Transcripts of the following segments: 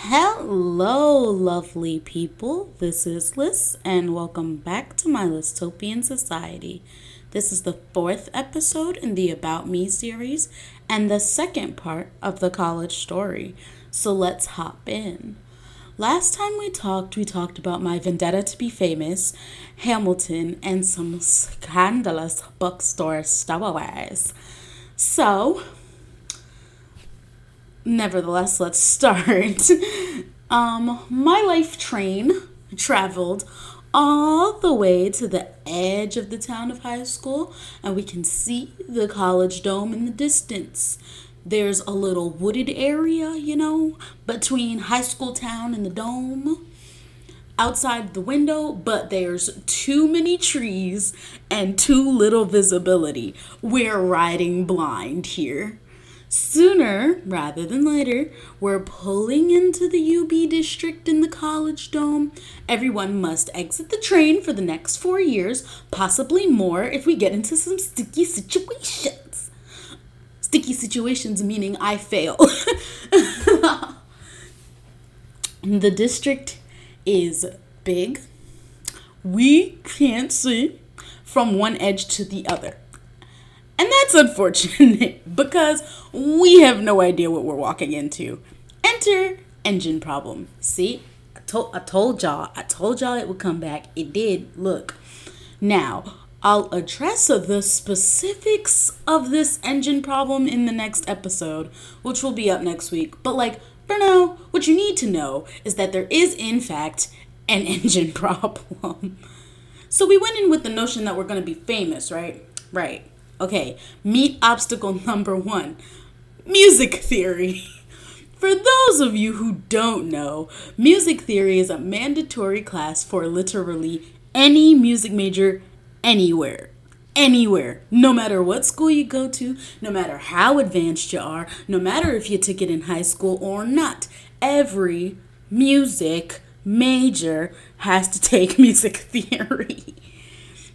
Hello, lovely people. This is Liz, and welcome back to my Lysstopian Society. This is the fourth episode in the About Me series and the second part of the college story. So let's hop in. Last time we talked, we talked about my vendetta to be famous, Hamilton, and some scandalous bookstore stowaways. So, nevertheless, let's start. um, my life train traveled all the way to the edge of the town of high school, and we can see the college dome in the distance. There's a little wooded area, you know, between high school town and the dome outside the window, but there's too many trees and too little visibility. We're riding blind here. Sooner rather than later, we're pulling into the UB district in the college dome. Everyone must exit the train for the next four years, possibly more if we get into some sticky situations. Sticky situations meaning I fail. the district is big. We can't see from one edge to the other. And that's unfortunate because we have no idea what we're walking into. Enter engine problem. See, I told I told y'all, I told y'all it would come back. It did. Look. Now, I'll address the specifics of this engine problem in the next episode, which will be up next week. But like for now, what you need to know is that there is in fact an engine problem. So we went in with the notion that we're going to be famous, right? Right. Okay, meet obstacle number one music theory. For those of you who don't know, music theory is a mandatory class for literally any music major anywhere. Anywhere. No matter what school you go to, no matter how advanced you are, no matter if you took it in high school or not, every music major has to take music theory.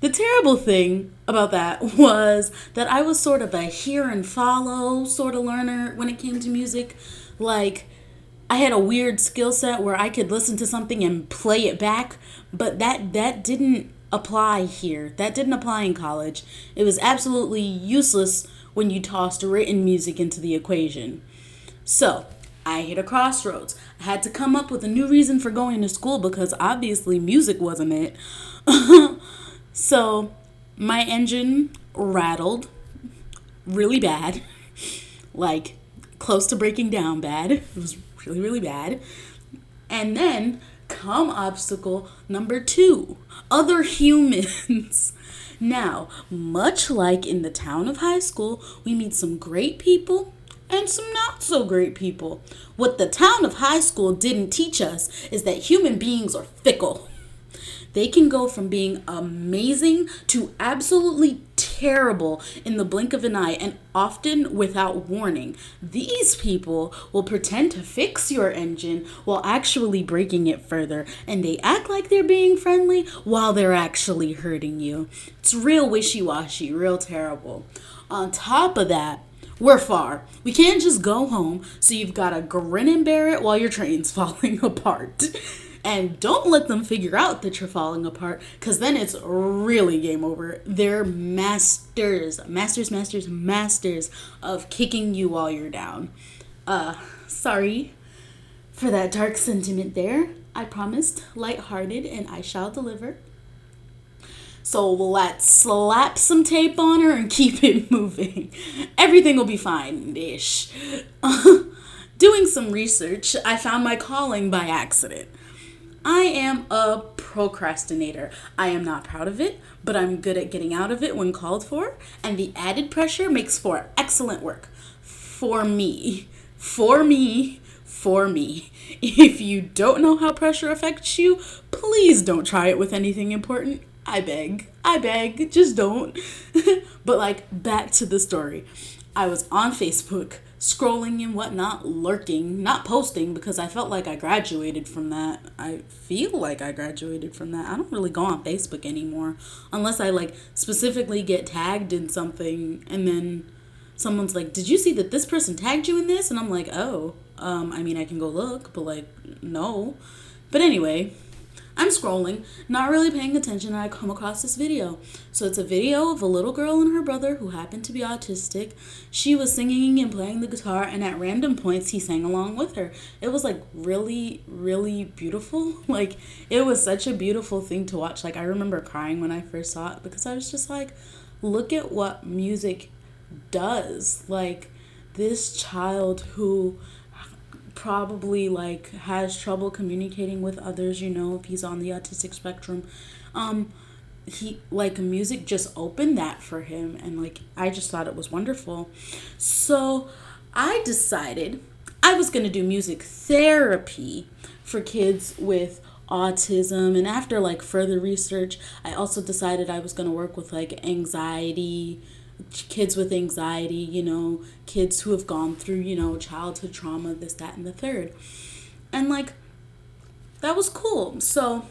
The terrible thing about that was that I was sort of a hear and follow sort of learner when it came to music. Like, I had a weird skill set where I could listen to something and play it back, but that that didn't apply here. That didn't apply in college. It was absolutely useless when you tossed written music into the equation. So, I hit a crossroads. I had to come up with a new reason for going to school because obviously music wasn't it. So my engine rattled really bad, like close to breaking down bad. It was really, really bad. And then come obstacle number two other humans. now, much like in the town of high school, we meet some great people and some not so great people. What the town of high school didn't teach us is that human beings are fickle. They can go from being amazing to absolutely terrible in the blink of an eye and often without warning. These people will pretend to fix your engine while actually breaking it further, and they act like they're being friendly while they're actually hurting you. It's real wishy washy, real terrible. On top of that, we're far. We can't just go home, so you've got to grin and bear it while your train's falling apart. And don't let them figure out that you're falling apart because then it's really game over. They're masters, masters, masters, masters of kicking you while you're down. Uh, sorry for that dark sentiment there. I promised light-hearted, and I shall deliver. So let's slap some tape on her and keep it moving. Everything will be fine ish. Doing some research, I found my calling by accident. I am a procrastinator. I am not proud of it, but I'm good at getting out of it when called for, and the added pressure makes for excellent work. For me. For me. For me. If you don't know how pressure affects you, please don't try it with anything important. I beg. I beg. Just don't. but, like, back to the story. I was on Facebook scrolling and whatnot, lurking, not posting because I felt like I graduated from that. I feel like I graduated from that. I don't really go on Facebook anymore unless I like specifically get tagged in something and then someone's like, "Did you see that this person tagged you in this?" And I'm like, "Oh, um, I mean, I can go look, but like, no." But anyway, I'm scrolling, not really paying attention, and I come across this video. So it's a video of a little girl and her brother who happened to be autistic. She was singing and playing the guitar, and at random points, he sang along with her. It was like really, really beautiful. Like, it was such a beautiful thing to watch. Like, I remember crying when I first saw it because I was just like, look at what music does. Like, this child who probably like has trouble communicating with others you know if he's on the autistic spectrum. Um he like music just opened that for him and like i just thought it was wonderful. So i decided i was going to do music therapy for kids with autism and after like further research i also decided i was going to work with like anxiety kids with anxiety, you know, kids who have gone through, you know, childhood trauma, this, that, and the third. And like, that was cool. So,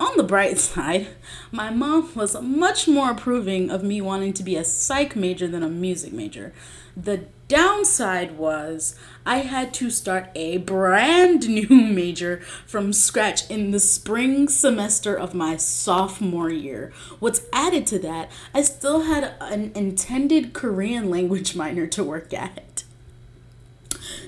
on the bright side, my mom was much more approving of me wanting to be a psych major than a music major. The downside was I had to start a brand new major from scratch in the spring semester of my sophomore year. What's added to that, I still had an intended Korean language minor to work at.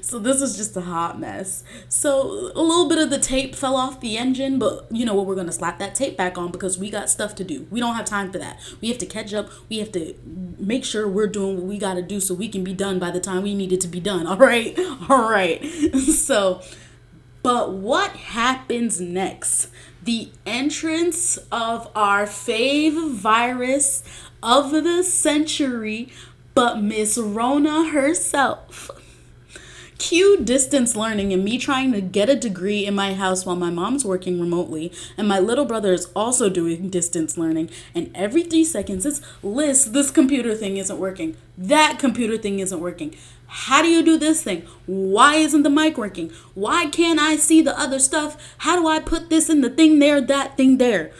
So this is just a hot mess. So a little bit of the tape fell off the engine, but you know what? We're gonna slap that tape back on because we got stuff to do. We don't have time for that. We have to catch up. We have to make sure we're doing what we gotta do so we can be done by the time we need it to be done. All right, all right. So, but what happens next? The entrance of our fave virus of the century, but Miss Rona herself. Cue distance learning and me trying to get a degree in my house while my mom's working remotely and my little brother is also doing distance learning. And every three seconds, it's Liz, this computer thing isn't working. That computer thing isn't working. How do you do this thing? Why isn't the mic working? Why can't I see the other stuff? How do I put this in the thing there, that thing there?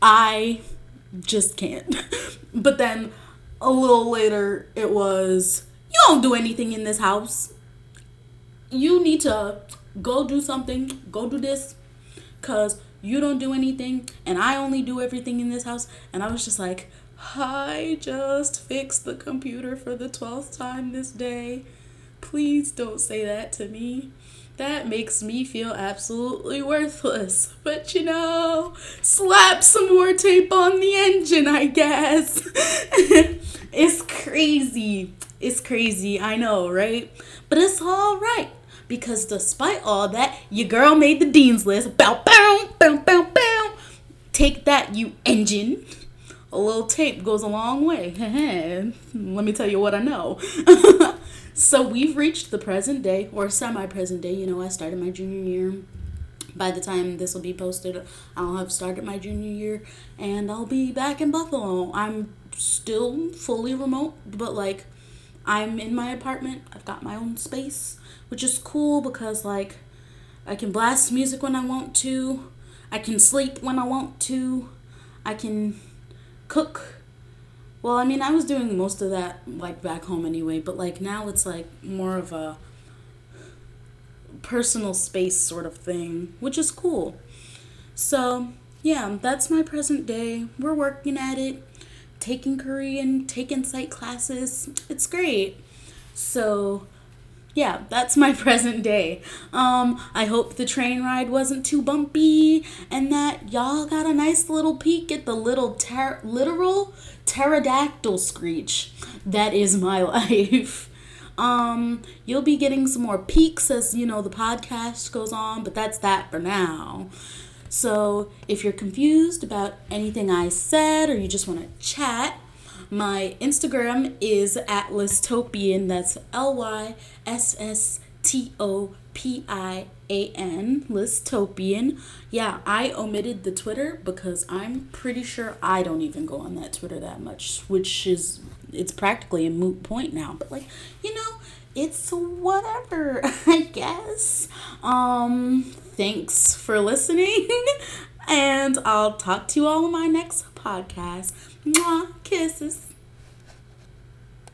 I just can't. but then a little later, it was, You don't do anything in this house you need to go do something, go do this, because you don't do anything, and I only do everything in this house. And I was just like, I just fixed the computer for the 12th time this day. Please don't say that to me. That makes me feel absolutely worthless. But you know, slap some more tape on the engine, I guess. it's crazy. It's crazy, I know, right? But it's all right because despite all that, your girl made the dean's list. Bow, bow, bow, bow, bow. Take that, you engine. A little tape goes a long way. Let me tell you what I know. so we've reached the present day, or semi present day. You know, I started my junior year. By the time this will be posted, I'll have started my junior year and I'll be back in Buffalo. I'm still fully remote, but like I'm in my apartment. I've got my own space, which is cool because like I can blast music when I want to. I can sleep when I want to. I can cook. Well, I mean, I was doing most of that like back home anyway, but like now it's like more of a personal space sort of thing, which is cool. So, yeah, that's my present day. We're working at it taking Korean, taking psych classes. It's great. So, yeah, that's my present day. Um, I hope the train ride wasn't too bumpy and that y'all got a nice little peek at the little ter- literal pterodactyl screech that is my life. Um, you'll be getting some more peeks as you know the podcast goes on, but that's that for now. So if you're confused about anything I said or you just want to chat, my Instagram is at Lysstopian. That's L Y S S T O P I A N. Lysstopian. Yeah, I omitted the Twitter because I'm pretty sure I don't even go on that Twitter that much, which is it's practically a moot point now. But like, you know, it's whatever, I guess. Um, thanks for listening, and I'll talk to you all in my next podcast. Mwah, kisses.